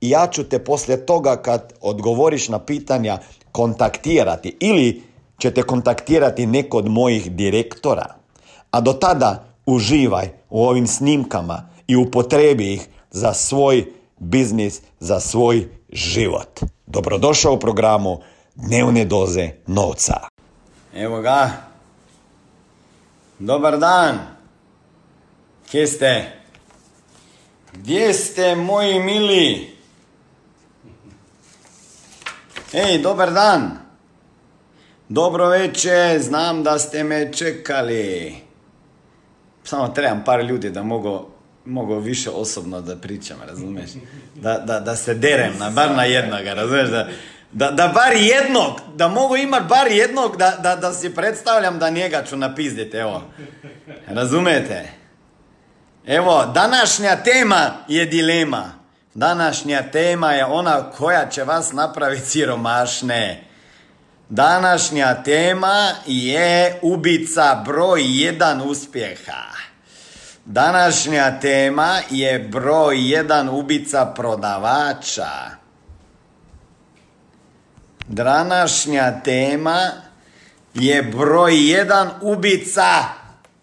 i ja ću te poslije toga kad odgovoriš na pitanja kontaktirati ili ćete kontaktirati neko od mojih direktora. A do tada uživaj u ovim snimkama i upotrebi ih za svoj biznis, za svoj život. Dobrodošao u programu Dnevne doze novca. Evo ga. Dobar dan. Gdje ste? Gdje ste moji mili? Ej, dobar dan. Dobro večer, znam da ste me čekali. Samo trebam par ljudi da mogu, mogu više osobno da pričam, razumiješ? Da, da, da se derem, na, bar na jednoga, razumiješ? Da, da, da bar jednog, da mogu imat bar jednog, da, da, da si predstavljam da njega ću napizditi, evo. Razumijete? Evo, današnja tema je dilema. Današnja tema je ona koja će vas napraviti siromašne. Današnja tema je ubica broj jedan uspjeha. Današnja tema je broj jedan ubica prodavača. Današnja tema je broj jedan ubica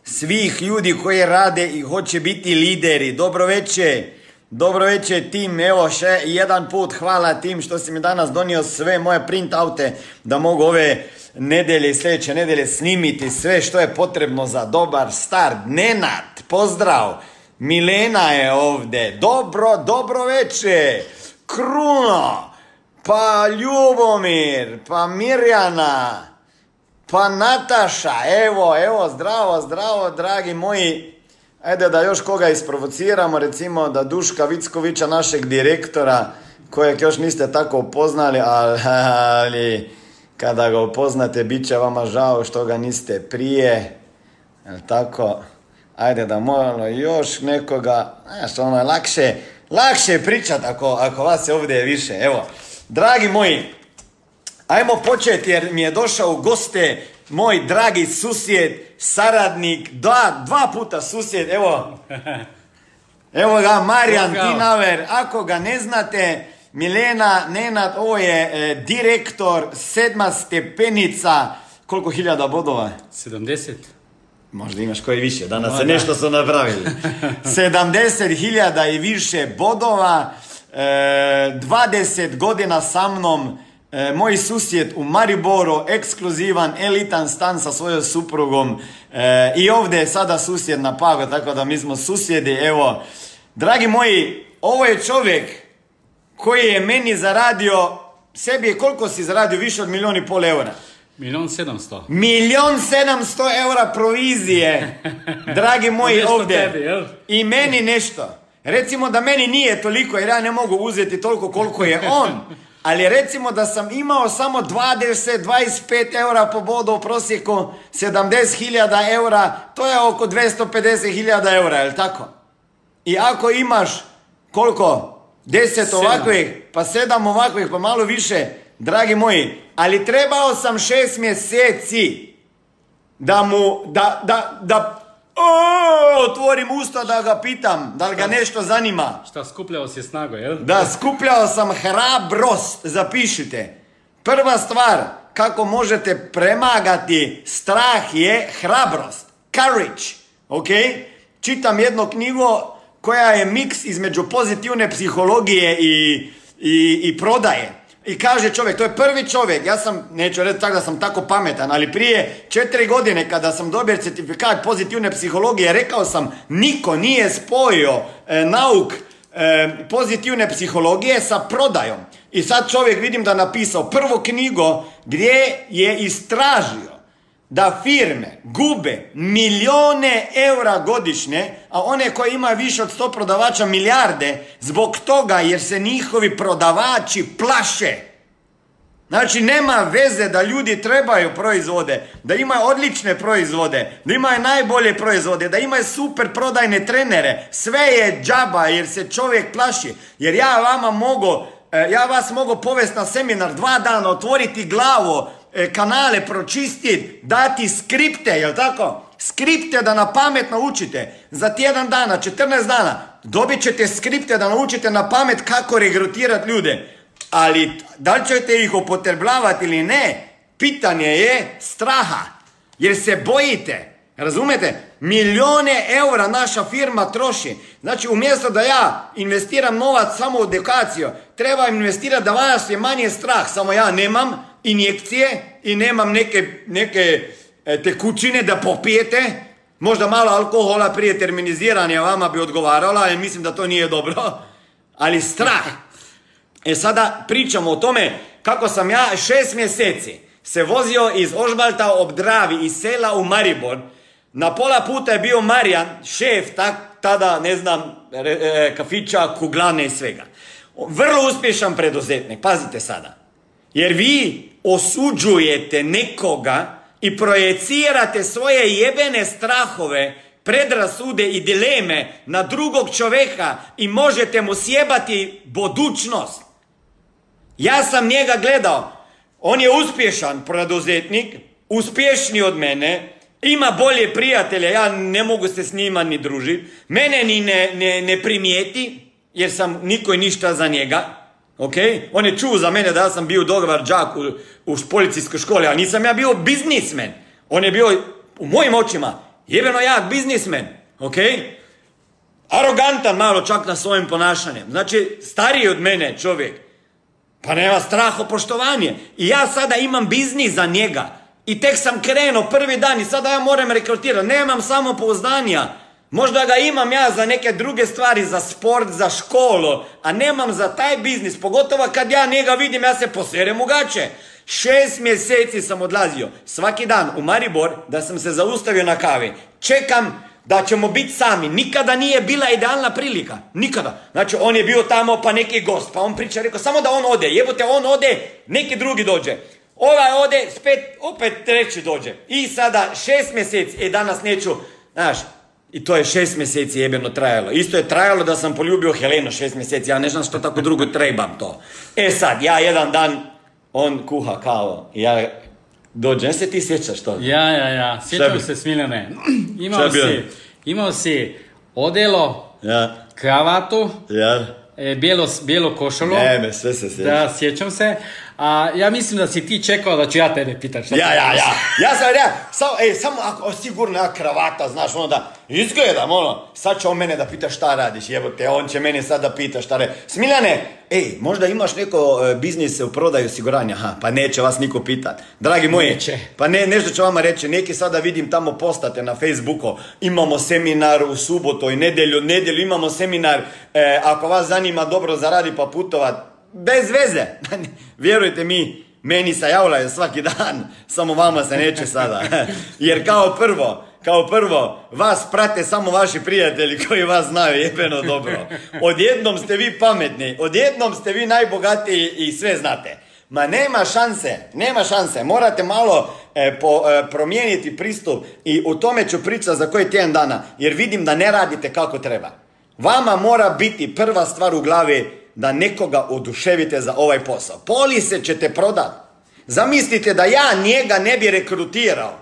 svih ljudi koji rade i hoće biti lideri. Dobro večer. Dobro večer tim, evo še jedan put hvala tim što si mi danas donio sve moje printaute da mogu ove nedelje i sljedeće nedelje snimiti sve što je potrebno za dobar start. Nenad, pozdrav! Milena je ovdje. Dobro, dobro večer! Kruno! Pa Ljubomir, pa Mirjana, pa Nataša, evo, evo, zdravo, zdravo, dragi moji Ajde da još koga isprovociramo, recimo da Duška Vickovića, našeg direktora, kojeg još niste tako upoznali, ali kada ga upoznate, bit će vama žao što ga niste prije. Jel tako? Ajde da moramo još nekoga, znaš, ono je lakše, lakše pričat ako, ako vas je ovdje više. Evo, dragi moji, ajmo početi jer mi je došao u goste moj dragi susjed, saradnik, dva, dva puta susjed, evo, evo ga, Marijan Tinaver, ako ga ne znate, Milena Nenad, ovo je e, direktor, sedma stepenica, koliko hiljada bodova? 70. Možda imaš koji više, danas se nešto su napravili. 70 hiljada i više bodova, e, 20 godina sa mnom, E, moj susjed u Mariboru, ekskluzivan, elitan stan sa svojom suprugom e, i ovdje je sada susjed na Pago, tako da mi smo susjedi, evo. Dragi moji, ovo je čovjek koji je meni zaradio, sebi je koliko si zaradio, više od milijun i pol eura. Milijon sedamsto. Milijon sedamsto eura provizije, dragi moji ovdje. I meni nešto. Recimo da meni nije toliko jer ja ne mogu uzeti toliko koliko je on. Ali recimo da sam imao samo 20-25 eura po bodu u prosjeku 70.000 eura, to je oko 250.000 eura, je li tako? I ako imaš koliko? 10 ovakvih, pa 7 ovakvih, pa malo više, dragi moji, ali trebao sam 6 mjeseci da mu, da, da, da o, otvorim usta da ga pitam, da li ga nešto zanima. Šta, skupljao si snago, jel? Da, skupljao sam hrabrost, zapišite. Prva stvar, kako možete premagati strah je hrabrost, courage, ok? Čitam jednu knjigu koja je miks između pozitivne psihologije i, i, i prodaje. I kaže čovjek, to je prvi čovjek, ja sam, neću reći tako da sam tako pametan, ali prije četiri godine kada sam dobio certifikat pozitivne psihologije, rekao sam, niko nije spojio e, nauk e, pozitivne psihologije sa prodajom. I sad čovjek vidim da napisao prvu knjigu gdje je istražio da firme gube milijone eura godišnje, a one koje imaju više od 100 prodavača milijarde, zbog toga jer se njihovi prodavači plaše. Znači nema veze da ljudi trebaju proizvode, da imaju odlične proizvode, da imaju najbolje proizvode, da imaju super prodajne trenere. Sve je džaba jer se čovjek plaši. Jer ja vama mogu, e, ja vas mogu povesti na seminar dva dana, otvoriti glavu, kanale pročistiti, dati skripte, jel tako? Skripte da na pamet naučite. Za tjedan dana, 14 dana, dobit ćete skripte da naučite na pamet kako regrutirati ljude. Ali da li ćete ih upotrebljavati ili ne, pitanje je straha. Jer se bojite. Razumete? Milijone eura naša firma troši. Znači umjesto da ja investiram novac samo u edukaciju, treba investirati da vas je manje strah. Samo ja nemam injekcije i nemam neke, neke e, tekućine da popijete. Možda malo alkohola prije terminiziranja vama bi odgovarala, ali mislim da to nije dobro. Ali strah. E sada pričamo o tome kako sam ja šest mjeseci se vozio iz Ožbalta ob Dravi iz sela u Maribor. Na pola puta je bio Marijan, šef tak, tada, ne znam, e, kafića, kuglane i svega. Vrlo uspješan preduzetnik, pazite sada. Jer vi osuđujete nekoga i projecirate svoje jebene strahove, predrasude i dileme na drugog čovjeka i možete mu sjebati budućnost. Ja sam njega gledao. On je uspješan preduzetnik, uspješniji od mene, ima bolje prijatelje, ja ne mogu se s njima ni družiti. Mene ni ne, ne, ne primijeti, jer sam niko ništa za njega. Ok? On je čuo za mene da ja sam bio dobar džak u, u policijskoj školi, a nisam ja bio biznismen. On je bio u mojim očima jebeno jak biznismen. Ok? Arogantan malo čak na svojim ponašanjem. Znači, stariji od mene čovjek. Pa nema straho poštovanje. I ja sada imam biznis za njega. I tek sam krenuo prvi dan i sada ja moram rekrutirati. Nemam samo pouzdanja. Možda ga imam ja za neke druge stvari, za sport, za školu, a nemam za taj biznis. Pogotovo kad ja njega vidim, ja se poserem u gaće. Šest mjeseci sam odlazio svaki dan u Maribor da sam se zaustavio na kavi. Čekam da ćemo biti sami. Nikada nije bila idealna prilika. Nikada. Znači, on je bio tamo pa neki gost. Pa on priča, rekao, samo da on ode. Jebote, on ode, neki drugi dođe. Ovaj ode, opet treći dođe. I sada šest mjeseci, e danas neću, znaš, i to je šest mjeseci jebeno trajalo. Isto je trajalo da sam poljubio Helenu šest mjeseci, ja ne znam što tako drugo trebam to. E sad, ja jedan dan, on kuha kao, ja dođem, se ti sjećaš to? Ja, ja, ja, sjećam se Smiljane. Imao si, imao si odelo, Ja, kravatu, ja. e, bijelo, bijelo košalo. Ne, sve se sjećam. Da, sjećam se. A ja mislim da si ti čekao da ću ja tebe pitat šta Ja, ja, ja. Ja sam, ja, samo, ej, samo ako, sigurno ja kravata, znaš, ono da izgledam, ono, sad će on mene da pita šta radiš, jebote, on će mene sad da pita šta radi. Smiljane, ej, možda imaš neko e, biznis u prodaju osiguranja, ha, pa neće vas niko pitat. Dragi moji, Neće. pa ne, nešto ću vama reći, neki sada vidim tamo postate na Facebooku, imamo seminar u subotu i nedjelju, nedjelju imamo seminar, e, ako vas zanima dobro zaradi pa putovat, bez veze, vjerujte mi, meni se javljaju svaki dan, samo vama se neće sada. Jer kao prvo, kao prvo, vas prate samo vaši prijatelji koji vas znaju jebeno dobro. Odjednom ste vi pametni, odjednom ste vi najbogatiji i sve znate. Ma nema šanse, nema šanse. Morate malo e, po- e, promijeniti pristup i o tome ću pričati za koji tjedan dana, jer vidim da ne radite kako treba. Vama mora biti prva stvar u glavi da nekoga oduševite za ovaj posao. Polise ćete prodat. Zamislite da ja njega ne bi rekrutirao.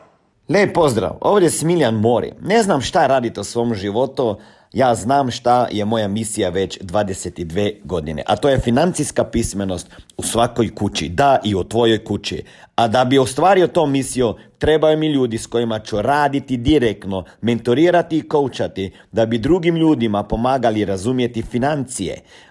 Lijep pozdrav, ovdje je Smiljan Mori. Ne znam šta radite u svom životu, ja znam šta je moja misija već 22 godine, a to je financijska pismenost u svakoj kući, da i u tvojoj kući. A da bi ostvario to misiju, trebaju mi ljudi s kojima ću raditi direktno, mentorirati i koučati, da bi drugim ljudima pomagali razumjeti financije.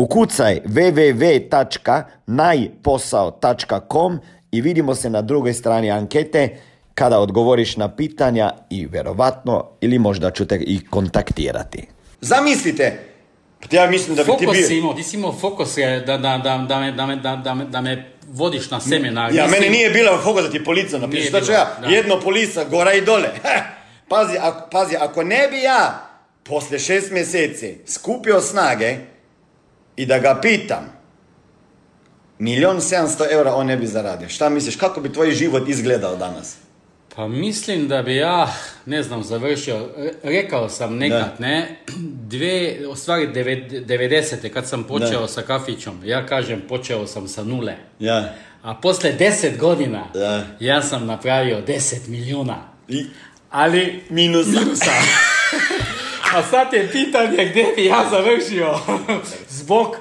Ukucaj www.najposao.com i vidimo se na drugoj strani ankete kada odgovoriš na pitanja i vjerovatno ili možda ću te i kontaktirati. Zamislite, ja mislim da bi ti Fokus bio... si imao, ti si imao fokus da, da, da, da, me, da, me, da, da, me, da me vodiš na seminar. Ja, Mislim, meni nije bila fokus da ti polica napiše. Nije Šta ću bilo, ja? da. Jedno polica, gora i dole. pazi, ako, pazi, ako ne bi ja posle šest mjeseci skupio snage i da ga pitam, milion sedamsto eura on ne bi zaradio. Šta misliš, kako bi tvoj život izgledao danas? Pa mislim da bi ja, ne znam, završio, re- rekao sam nekad, Da. ne, dve, u stvari devet- 90. kad sam počeo Da. sa kafićom, ja kažem počeo sam sa nule. Ja. A posle 10 godina, ja sam napravio 10 milijuna. I Ali, minusa. a sad je pitanje gdje bi ja završio. zbog,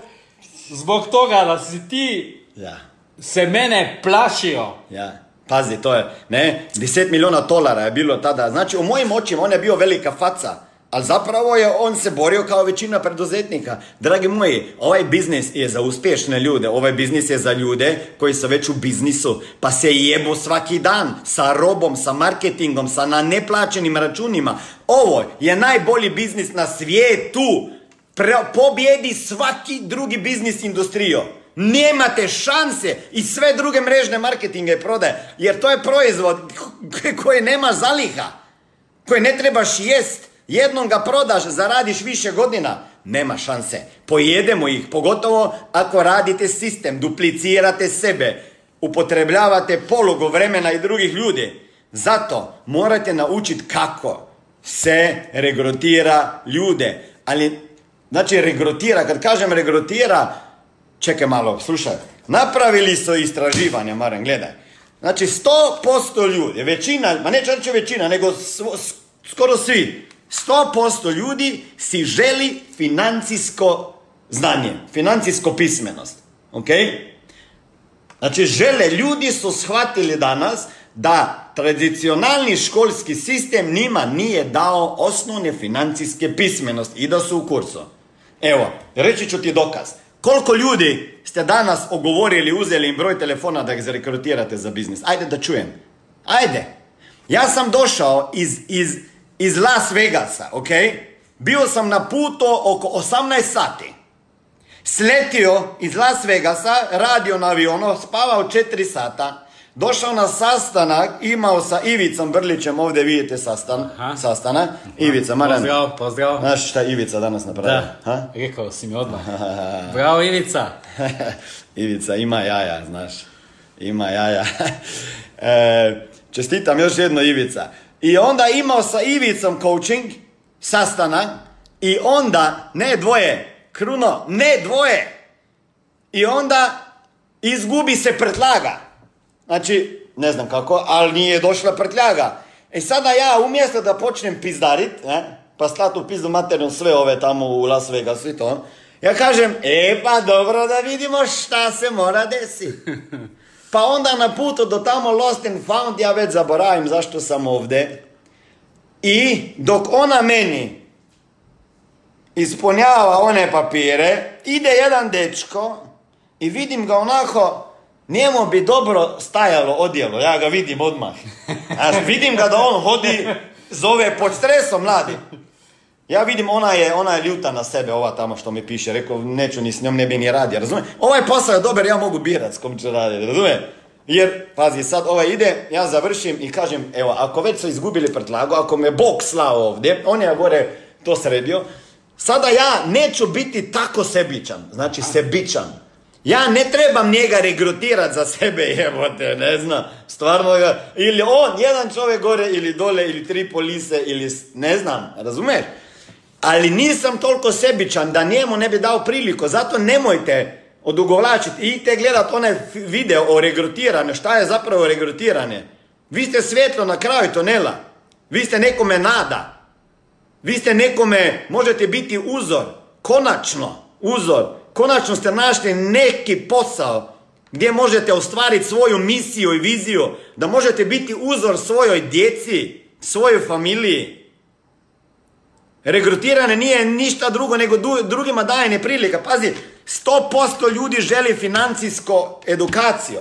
zbog toga da si ti ja. se mene plašio. Ja. Pazi, to je, ne, 10 milijuna dolara je bilo tada. Znači, u mojim očima on je bio velika faca. Ali zapravo je on se borio kao većina preduzetnika. Dragi moji, ovaj biznis je za uspješne ljude, ovaj biznis je za ljude koji su već u biznisu, pa se jebu svaki dan sa robom, sa marketingom, sa na neplaćenim računima. Ovo je najbolji biznis na svijetu. Pobjedi svaki drugi biznis industrio. Nemate šanse i sve druge mrežne marketinge i prodaje, jer to je proizvod koji nema zaliha, koji ne trebaš jest, jednom ga prodaš, zaradiš više godina, nema šanse. Pojedemo ih, pogotovo ako radite sistem, duplicirate sebe, upotrebljavate polugu vremena i drugih ljudi. Zato morate naučiti kako se regrutira ljude. Ali, znači regrutira, kad kažem regrutira, čekaj malo, slušaj. Napravili su istraživanja, Maren, gledaj. Znači, 100% ljudi, većina, ma neću reći većina, nego skoro svi, 100% ljudi si želi financijsko znanje, financijsko pismenost. Ok? Znači, žele, ljudi su shvatili danas da tradicionalni školski sistem njima nije dao osnovne financijske pismenosti i da su u kursu. Evo, reći ću ti dokaz. Koliko ljudi ste danas ogovorili, uzeli im broj telefona da ih zarekrutirate za biznis? Ajde da čujem. Ajde. Ja sam došao iz, iz, iz Las Vegasa, ok? Bio sam na putu oko 18 sati. Sletio iz Las Vegasa, radio na avionu, spavao 4 sata, došao na sastanak, imao sa Ivicom Brlićem, ovdje vidite sastan, Aha. sastanak, Ivica, Maran, Pozdrav, pozdrav. znaš šta Ivica danas napravio? Da, Ha? rekao si mi odmah. Bravo Ivica. Ivica ima jaja, znaš. Ima jaja. e, čestitam još jedno Ivica. I onda imao sa Ivicom coaching, sastanak, i onda, ne dvoje, Kruno, ne dvoje. I onda izgubi se prtljaga. Znači, ne znam kako, ali nije došla prtljaga. E sada ja umjesto da počnem pizdarit, ne, pa slat u pizdu sve ove tamo u Las Vegasu i to, ja kažem, e pa dobro da vidimo šta se mora desiti. Pa onda na putu do tamo Lost and Found ja već zaboravim zašto sam ovdje. I dok ona meni ispunjava one papire, ide jedan dečko i vidim ga onako, njemu bi dobro stajalo odjelo, ja ga vidim odmah. Znaš, vidim ga da on hodi, zove pod stresom mladi. Ja vidim, ona je, ona je ljuta na sebe, ova tamo što mi piše, rekao, neću ni s njom, ne bi ni radio, razumije? Ovaj posao je dobar, ja mogu birat s kom ću raditi, razumije? Jer, pazi, sad ovaj ide, ja završim i kažem, evo, ako već su izgubili prtlagu, ako me Bog slao ovdje, on je gore to sredio, sada ja neću biti tako sebičan, znači sebičan. Ja ne trebam njega regrutirati za sebe, jebote, ne znam, stvarno ga, ili on, jedan čovjek gore ili dole, ili tri polise, ili ne znam, razumiješ? Ali nisam toliko sebičan da njemu ne bi dao priliku, zato nemojte odugovlačiti. Idite gledat onaj video o regrutiranju. Šta je zapravo regrutiranje? Vi ste svjetlo na kraju tunela. Vi ste nekome nada. Vi ste nekome, možete biti uzor. Konačno, uzor. Konačno ste našli neki posao gdje možete ostvariti svoju misiju i viziju. Da možete biti uzor svojoj djeci, svojoj familiji. Regrutiranje nije ništa drugo nego drugima dajanje prilika. Pazi, 100% ljudi želi financijsko edukaciju.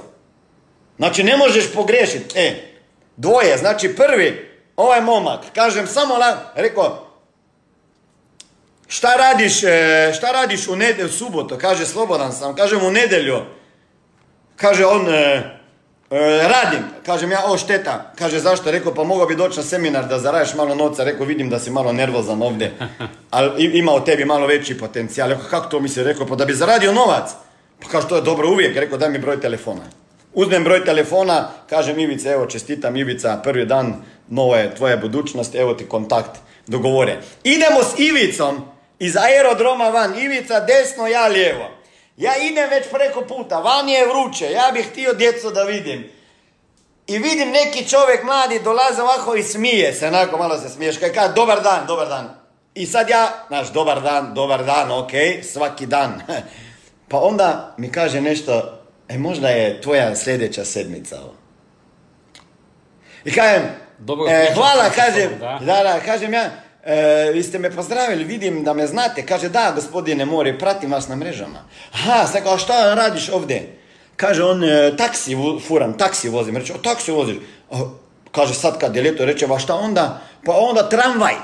Znači ne možeš pogriješiti. E, dvoje, znači prvi, ovaj momak, kažem samo, la, rekao, šta radiš, e, šta radiš u, ned- u subotu? Kaže, slobodan sam. Kažem, u nedjelju. Kaže on, e, radim. Kažem ja, o šteta. Kaže, zašto? Rekao, pa mogao bi doći na seminar da zaradiš malo novca. Rekao, vidim da si malo nervozan ovdje. Ali ima u tebi malo veći potencijal. Rekao, kako to misli? Rekao, pa da bi zaradio novac. Pa kaže, to je dobro uvijek. Rekao, daj mi broj telefona. Uzmem broj telefona, kažem Ivice, evo čestitam Ivica, prvi dan, novo je tvoja budućnost, evo ti kontakt, dogovore. Idemo s Ivicom iz aerodroma van, Ivica desno, ja lijevo. Ja idem već preko puta, van je vruće, ja bih htio djecu da vidim. I vidim neki čovjek mladi dolaze ovako i smije se, onako malo se smiješ, kaj kaže dobar dan, dobar dan. I sad ja, znaš, dobar dan, dobar dan, ok, svaki dan. Pa onda mi kaže nešto, e možda je tvoja sljedeća sedmica ovo. I kažem, e, hvala, kažem, da. da, kažem ja, e, vi ste me pozdravili, vidim da me znate. Kaže, da, gospodine Mori, pratim vas na mrežama. Aha, sad kao, šta radiš ovdje? Kaže on, e, taksi furam, taksi vozim. Reče, o, taksi voziš. O, kaže, sad kad je ljeto, reče, va šta onda? Pa onda tramvaj.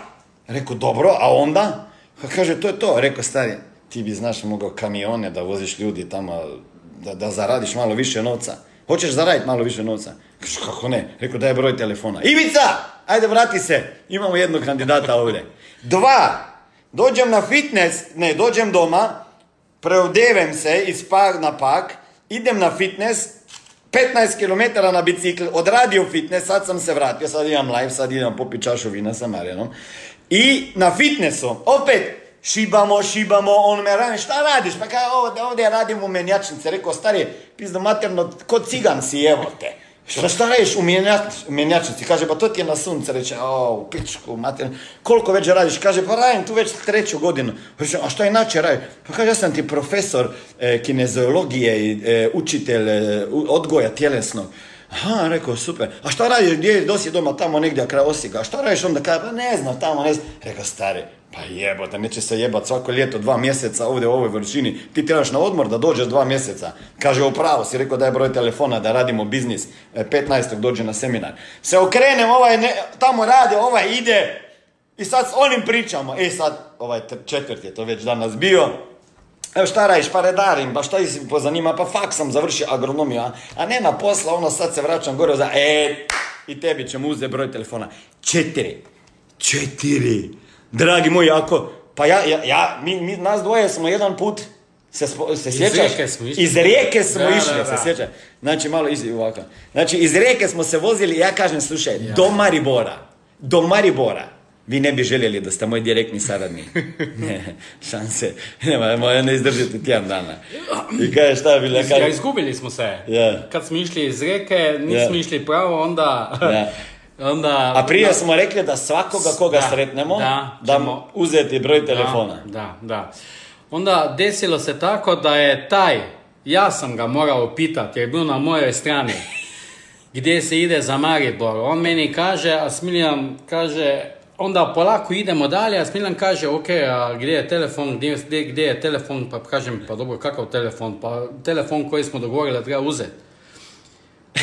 Rekao, dobro, a onda? Kaže, to je to. Rekao, stari, ti bi, znaš, mogao kamione da voziš ljudi tamo, da, da zaradiš malo više novca. Hoćeš zaraditi malo više novca? Kaže, kako ne? Rekao, daj broj telefona. Ivica! Ajde, vrati se. Imamo jednog kandidata ovdje. Dva. Dođem na fitness, ne, dođem doma, preodevem se iz pak na pak, idem na fitness, 15 km na bicikl, odradio fitness, sad sam se vratio, sad imam live, sad idem popit čašu vina sa Marijanom. I na fitnessu, opet, šibamo, šibamo, on me radi, šta radiš? Pa kaj, ovdje, ovdje radim u menjačnici. Rekao, stari, pizdo materno, ko cigan si, evo te. Šta, šta radiš u menjačnici? Kaže, pa to ti je na sunce. Reče, o, u pičku, mater. Koliko već radiš? Kaže, pa radim tu već treću godinu. Reče, a šta inače radiš? Pa kaže, ja sam ti profesor e, i e, učitelj e, odgoja tjelesnog. Aha, rekao, super. A šta radiš, gdje je dosi doma, tamo negdje kraj Osijeka? A šta radiš onda? Kaže, pa ne znam, tamo ne znam. Rekao, stari, pa jebote, neće se jebat svako ljeto dva mjeseca ovdje u ovoj vrućini. Ti trebaš na odmor da dođeš dva mjeseca. Kaže, upravo si rekao da je broj telefona, da radimo biznis. E, 15. dođe na seminar. Se okrenem, ovaj ne, tamo radi, ovaj ide. I sad s onim pričamo. E sad, ovaj četvrti je to već danas bio. Evo šta radiš, pa redarim, pa šta si pozanima, pa fak sam završio agronomiju, a, a nema posla, ono sad se vraćam gore za, e, i tebi ćemo uzeti broj telefona. Četiri. Četiri. Dragi moji, ako, pa ja, ja, ja mi, mi, nas dvoje smo jedan put, se, spo- se sjećaš? rijeke smo išli. Iz rijeke smo Da, išli, da, se da. sjećaš? Znači, malo izi ovako. Znači, iz rijeke smo se vozili, ja kažem, slušaj, do Maribora, do Maribora, vi ne bi željeli da ste moj direktni saradnik. ne, šanse. Nema, moja ne izdržite tjedan dana. I kaže, šta je bilo? Ja, izgubili smo se. Ja. Kad smo išli iz reke, nismo Ja. išli pravo, onda... Onda a prije smo rekli da svakoga koga Da, sretnemo, da, da ćemo- uzeti broj telefona. Da, da, da. Onda desilo se tako da je taj, ja sam ga morao pitati jer je bio na mojoj strani, gdje se ide za Maribor. On meni kaže, a Smiljan kaže, onda polako idemo dalje, a Smiljan kaže, ok, a gdje je telefon, gdje, gdje, gdje je telefon, pa kažem, pa dobro, kakav telefon, pa telefon koji smo dogovorili da treba uzeti.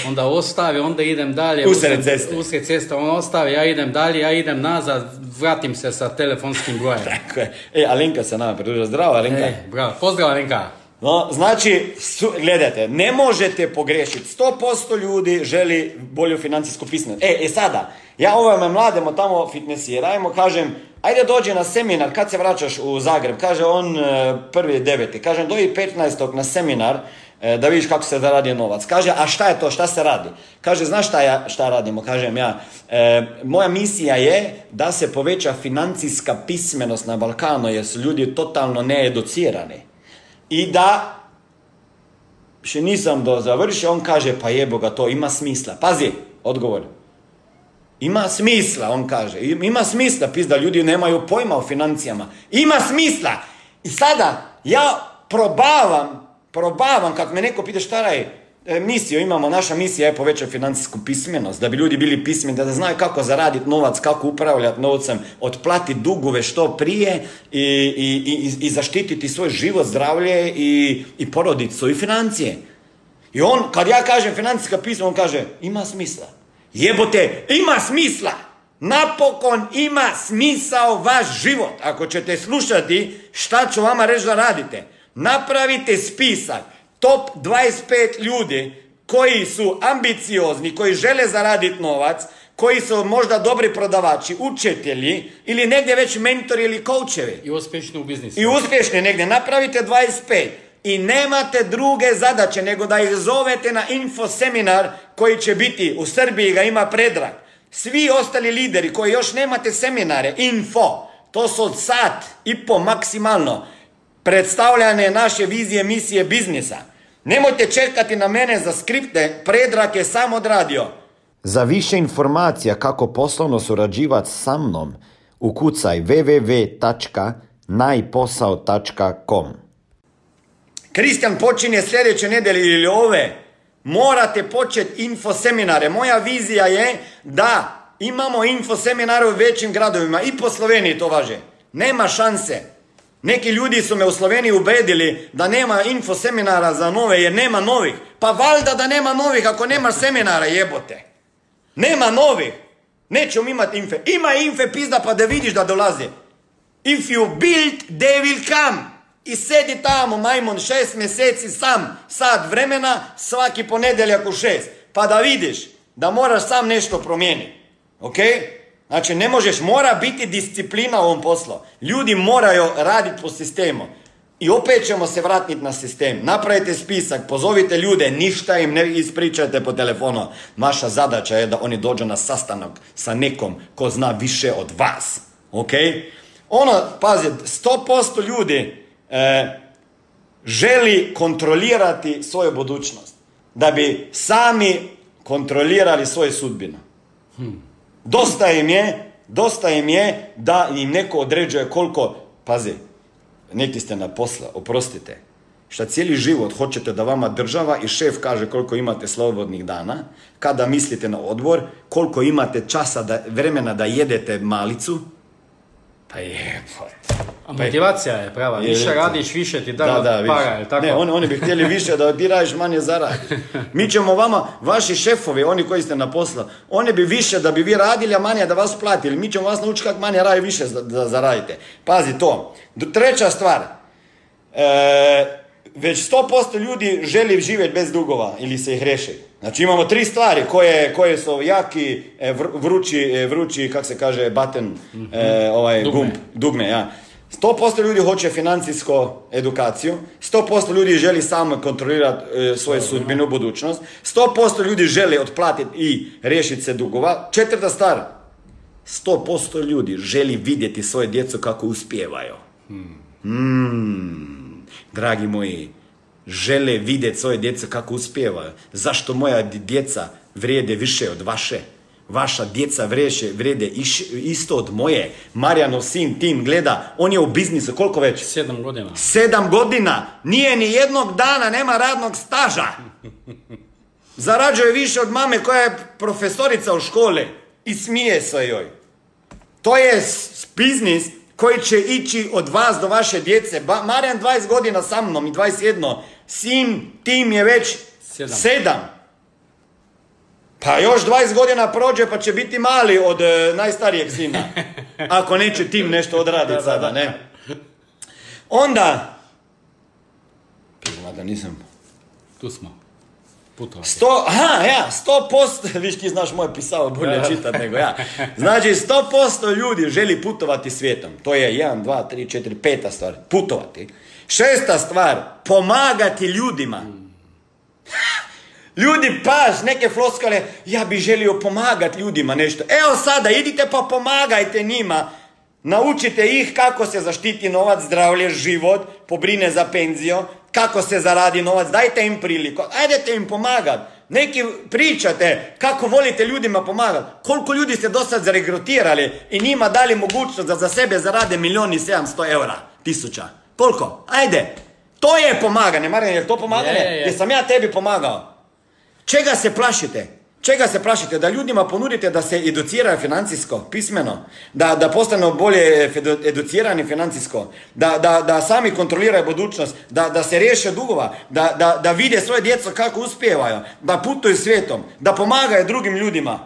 Onda ostavi, onda idem dalje. Usred ceste. Usred ceste, on ostavi, ja idem dalje, ja idem nazad, vratim se sa telefonskim brojem. Tako je. E, Alenka se nama pridružila. Zdravo, Alenka. E, bravo, pozdrav Alenka. No, znači, su, gledajte, ne možete pogriješiti. 100% ljudi želi bolju financijsku pismenost. E, e sada, ja ovome mlademu tamo fitnessirajmo, kažem, ajde dođi na seminar, kad se vraćaš u Zagreb? Kaže on, e, prvi deveti. Kažem, doji 15. na seminar, da vidiš kako se zaradi novac. Kaže, a šta je to, šta se radi? Kaže, znaš šta, ja, šta radimo? Kažem ja, e, moja misija je da se poveća financijska pismenost na Balkanu, jer su ljudi totalno needucirani i da še nisam do završio, on kaže, pa jebo ga to, ima smisla. Pazi, odgovor. Ima smisla, on kaže. Im- Ima smisla, pizda, ljudi nemaju pojma o financijama. Ima smisla. I sada, ja probavam, probavam, kad me neko pita šta je e, misiju, imamo, naša misija je povećati financijsku pismenost, da bi ljudi bili pismeni, da znaju kako zaraditi novac, kako upravljati novcem, otplatiti dugove što prije i, i, i, i zaštititi svoj život, zdravlje i, i porodicu i financije. I on, kad ja kažem financijska pisma, on kaže, ima smisla. Jebote, ima smisla. Napokon ima smisao vaš život. Ako ćete slušati šta ću vama reći da radite. Napravite spisak top 25 ljudi koji su ambiciozni, koji žele zaraditi novac, koji su možda dobri prodavači, učitelji ili negdje već mentori ili koučevi I uspješni u biznisu. i uspješni negdje, napravite 25 i nemate druge zadaće nego da ih zovete na info seminar koji će biti u Srbiji ga ima predrag. Svi ostali lideri koji još nemate seminare, info, to su od sat i po maksimalno predstavljane naše vizije, misije biznisa. Nemojte čekati na mene za skripte, predrag je sam odradio. Za više informacija kako poslovno surađivati sa mnom, ukucaj www.najposao.com. Kristijan počinje sljedeće nedelje ili ove. Morate početi info seminare. Moja vizija je da imamo info seminare u većim gradovima i po Sloveniji to važe. Nema šanse. Neki ljudi su me u Sloveniji ubedili da nema info seminara za nove jer nema novih. Pa valjda da nema novih ako nema seminara jebote. Nema novih. Nećemo imati infe. Ima infe pizda pa da vidiš da dolazi. If you build, they will come. I sedi tamo, majmon, šest mjeseci sam, sat vremena, svaki ponedjeljak u šest. Pa da vidiš da moraš sam nešto promijeniti. Ok? Znači, ne možeš, mora biti disciplina u ovom poslu. Ljudi moraju raditi po sistemu. I opet ćemo se vratiti na sistem. Napravite spisak, pozovite ljude, ništa im ne ispričajte po telefonu. Vaša zadaća je da oni dođu na sastanak sa nekom ko zna više od vas. Ok? Ono, pazi, 100% ljudi e, želi kontrolirati svoju budućnost. Da bi sami kontrolirali svoju sudbinu. Dosta im je, dosta im je da im neko određuje koliko, pazi, neki ste na posla, oprostite, šta cijeli život hoćete da vama država i šef kaže koliko imate slobodnih dana, kada mislite na odbor, koliko imate časa da, vremena da jedete malicu, pa jebote. A motivacija je prava. Je, Više je, radiš, više ti da, Da, da, para, više. je tako? Ne, oni, oni bi htjeli više da ti radiš, manje zaradiš. Mi ćemo vama, vaši šefovi, oni koji ste na poslu, oni bi više da bi vi radili, a manje da vas platili. Mi ćemo vas naučiti kako manje radi više da, da zaradite. Pazi to. Treća stvar. E, već 100% ljudi želi živjeti bez dugova ili se ih reši. Znači imamo tri stvari koje, koje su jaki, e, vr- vrući, e, vrući, kak se kaže, button, e, ovaj Dugme. gumb, dugme, ja. 100% ljudi hoće financijsku edukaciju, 100% ljudi želi samo kontrolirati e, svoju sudbinu, budućnost, 100% ljudi želi otplatiti i riješiti se dugova. Četvrta stvar, 100% ljudi želi vidjeti svoje djecu kako uspijevaju. Mm, dragi moji, žele vidjeti svoje djecu kako uspijevaju. Zašto moja djeca vrijede više od vaše? Vaša djeca vreše, vrijede iš- isto od moje. Marijanov sin Tim gleda, on je u biznisu, koliko već? Sedam godina. Sedam godina, nije ni jednog dana, nema radnog staža. Zarađuje više od mame koja je profesorica u školi i smije se joj. To je biznis koji će ići od vas do vaše djece. Ba, Marijan 20 godina sa mnom i 21. Sin, tim je već Sedam. sedam. Pa još 20 godina prođe pa će biti mali od e, najstarijeg sina. Ako neće tim nešto odraditi sada, ne? Onda... Pizma da nisam... Tu smo. Putovali. Sto, aha, ja, sto posto, viš ti znaš moje pisao bolje čitat nego ja. Znači, sto posto ljudi želi putovati svijetom. To je jedan, dva, tri, četiri, peta stvar. Putovati. Šesta stvar, pomagati ljudima. Ljudi paš, neke floskale, ja bi želio pomagati ljudima nešto. Evo sada, idite pa pomagajte njima. Naučite ih kako se zaštiti novac, zdravlje, život, pobrine za penziju. Kako se zaradi novac, dajte im priliku, ajdete im pomagat. Neki pričate kako volite ljudima pomagati. Koliko ljudi ste do sad zaregrutirali i njima dali mogućnost da za sebe zarade milijun i 700 eura, tisuća. Koliko? Ajde. To je pomaganje. Marjan, je to pomaganje? Je, je, je. Jesam ja tebi pomagao? Čega se plašite? Čega se plašite? Da ljudima ponudite da se educiraju financijsko, pismeno, da, da postanu bolje edu- educirani financijsko, da, da, da sami kontroliraju budućnost, da, da se riješe dugova, da, da, da vide svoje djeco kako uspijevaju, da putuju svijetom, da pomagaju drugim ljudima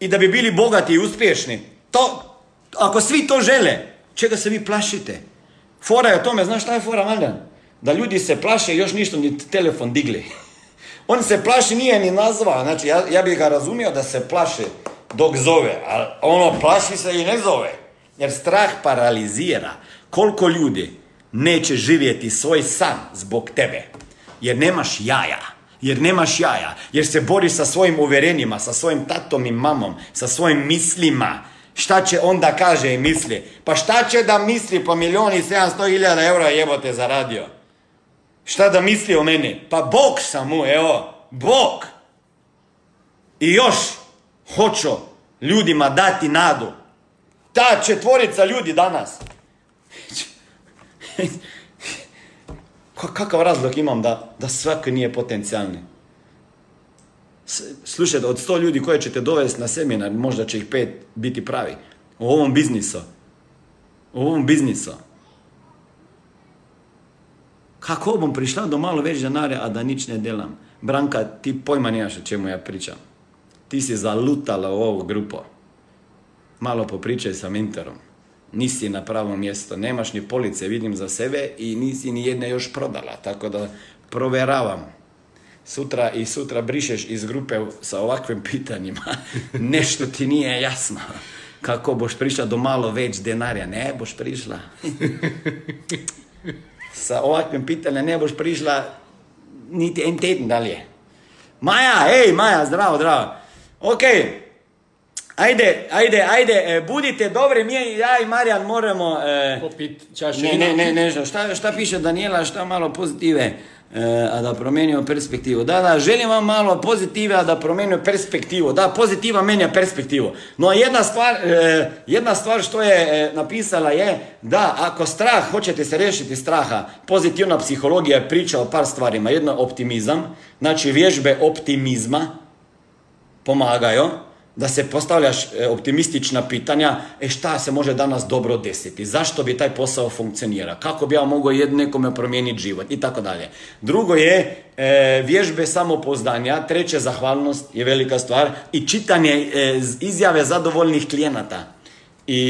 i da bi bili bogati i uspješni. To, ako svi to žele, čega se vi plašite? Fora je o tome, znaš šta je fora, Maljan? Da ljudi se plaše i još ništa ni telefon digli. On se plaši, nije ni nazvao. Znači, ja, ja bih ga razumio da se plaši dok zove. A ono, plaši se i ne zove. Jer strah paralizira. Koliko ljudi neće živjeti svoj san zbog tebe. Jer nemaš jaja. Jer nemaš jaja. Jer se boriš sa svojim uvjerenjima, sa svojim tatom i mamom, sa svojim mislima. Šta će onda kaže i misli? Pa šta će da misli po milijun i 700 hiljada eura jebote zaradio? Šta da misli o meni? Pa Bog sam mu, evo, Bog. I još hoću ljudima dati nadu. Ta četvorica ljudi danas. Ka- Kakav razlog imam da, da svaki nije potencijalni? Slušajte, od sto ljudi koje ćete dovesti na seminar, možda će ih pet biti pravi. U ovom biznisu. U ovom biznisu. Kako bom prišla do malo več denarja, a da nič ne delam? Branka, ti pojma nemaš o čemu ja pričam. Ti si zalutala u ovu grupo. Malo popričaj sa mentorom. Nisi na pravom mjestu, nemaš ni police, vidim za sebe i nisi ni jedne još prodala, tako da proveravam. Sutra i sutra brišeš iz grupe sa ovakvim pitanjima. Nešto ti nije jasno. Kako boš prišla do malo več denarja? Ne boš prišla. sa ovakvim pitanjem ne boš prišla niti en teden dalje. Maja, hej, Maja, zdravo, zdravo. Ok, ajde, ajde, ajde, e, budite dobri, mi ja i Marijan moramo... e, Popit čašu ne, ne, ne, ne, šta- šta, piše Daniela, šta malo pozitive, a da promijenimo perspektivu. Da, da, želim vam malo pozitive, a da promijenimo perspektivu. Da, pozitiva menja perspektivu. No jedna stvar, e, jedna stvar što je e, napisala je da ako strah, hoćete se riješiti straha, pozitivna psihologija je priča o par stvarima. Jedno optimizam, znači vježbe optimizma, pomagaju da se postavljaš e, optimistična pitanja, e šta se može danas dobro desiti, zašto bi taj posao funkcionira, kako bi ja mogao nekome promijeniti život i tako dalje. Drugo je e, vježbe samopouzdanja, treće zahvalnost je velika stvar i čitanje e, izjave zadovoljnih klijenata i,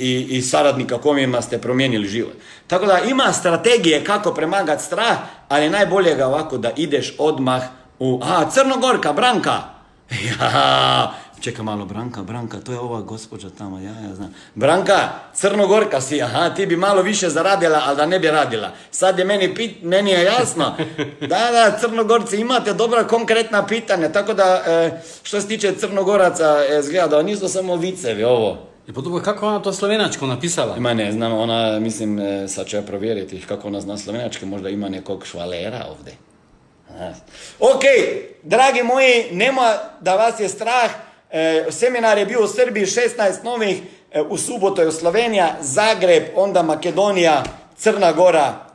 i, i saradnika kojima ste promijenili život. Tako da ima strategije kako premagati strah, ali najbolje ga ovako da ideš odmah u... A, Crnogorka, Branka! Ja, čekaj malo, Branka, Branka, to je ova gospođa tamo, ja, ja znam. Branka, Crnogorka si, aha, ti bi malo više zaradila, ali da ne bi radila. Sad je meni, pit, meni je jasno. Da, da, Crnogorci, imate dobra konkretna pitanja, tako da, e, što se tiče Crnogoraca, e, zgleda da nisu samo vicevi ovo. I pa dobro, kako ona to slovenačko napisala? Ma ne znam, ona, mislim, e, sad ću ja provjeriti kako ona zna slovenački, možda ima nekog švalera ovdje. Aha. Ok, dragi moji, nema da vas je strah, e, seminar je bio u Srbiji 16 novih, e, u subotu je u Slovenija, Zagreb, onda Makedonija, Crna Gora,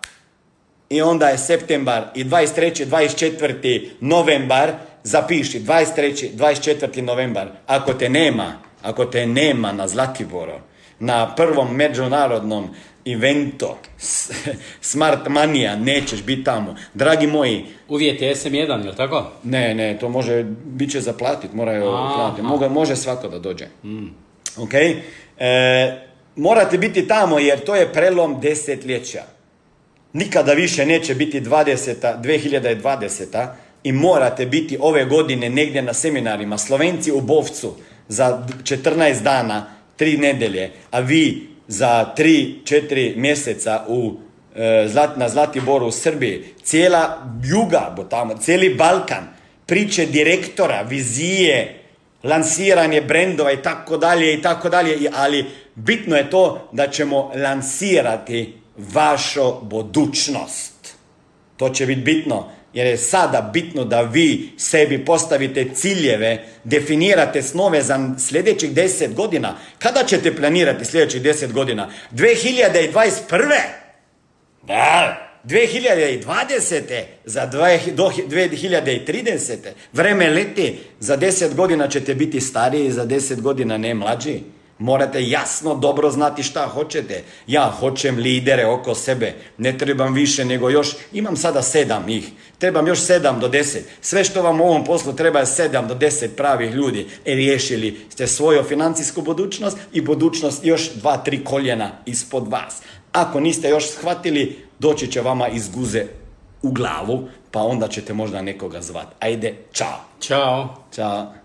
i onda je septembar i 23. 24. novembar, zapiši 23. 24. novembar, ako te nema, ako te nema na Zlatiboru, na prvom međunarodnom eventu S- Smart Mania, nećeš biti tamo. Dragi moji, Uvjet je SM1, jel tako? ne, ne, to može, bit će zaplatit, moraju platiti. Moga, može svako da dođe. Ok? E, morate biti tamo jer to je prelom desetljeća. Nikada više neće biti 20. 2020. i morate biti ove godine negdje na seminarima. Slovenci u Bovcu za 14 dana, 3 nedelje, a vi za 3-4 mjeseca u e, na Zlatiboru u Srbiji. Cijela juga, bo tamo, cijeli Balkan, priče direktora, vizije, lansiranje brendova i tako dalje i tako dalje, ali bitno je to da ćemo lansirati vašu budućnost. To će biti bitno, jer je sada bitno da vi sebi postavite ciljeve, definirate snove za sljedećih deset godina. Kada ćete planirati sljedećih deset godina? 2021. Da, 2020. za dvaje- do 2030. Vreme leti, za 10 godina ćete biti stariji, za 10 godina ne mlađi. Morate jasno dobro znati šta hoćete. Ja hoćem lidere oko sebe, ne trebam više nego još, imam sada sedam ih, trebam još sedam do deset. Sve što vam u ovom poslu treba je sedam do deset pravih ljudi. E riješili ste svoju financijsku budućnost i budućnost još dva, tri koljena ispod vas. Ako niste još shvatili, doći će vama iz guze u glavu, pa onda ćete možda nekoga zvat. Ajde, čao. Ćao. Ćao.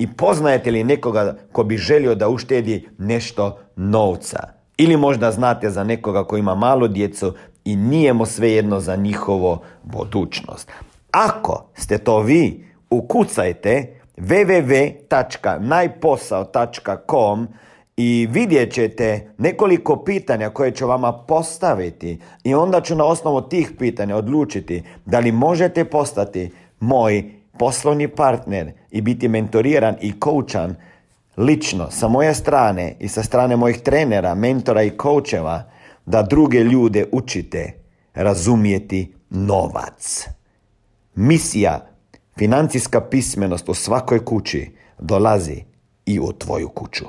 i poznajete li nekoga ko bi želio da uštedi nešto novca? Ili možda znate za nekoga ko ima malu djecu i nije mu svejedno za njihovo budućnost. Ako ste to vi, ukucajte www.najposao.com i vidjet ćete nekoliko pitanja koje ću vama postaviti i onda ću na osnovu tih pitanja odlučiti da li možete postati moj poslovni partner i biti mentoriran i koučan lično sa moje strane i sa strane mojih trenera, mentora i koučeva da druge ljude učite razumijeti novac. Misija financijska pismenost u svakoj kući dolazi i u tvoju kuću.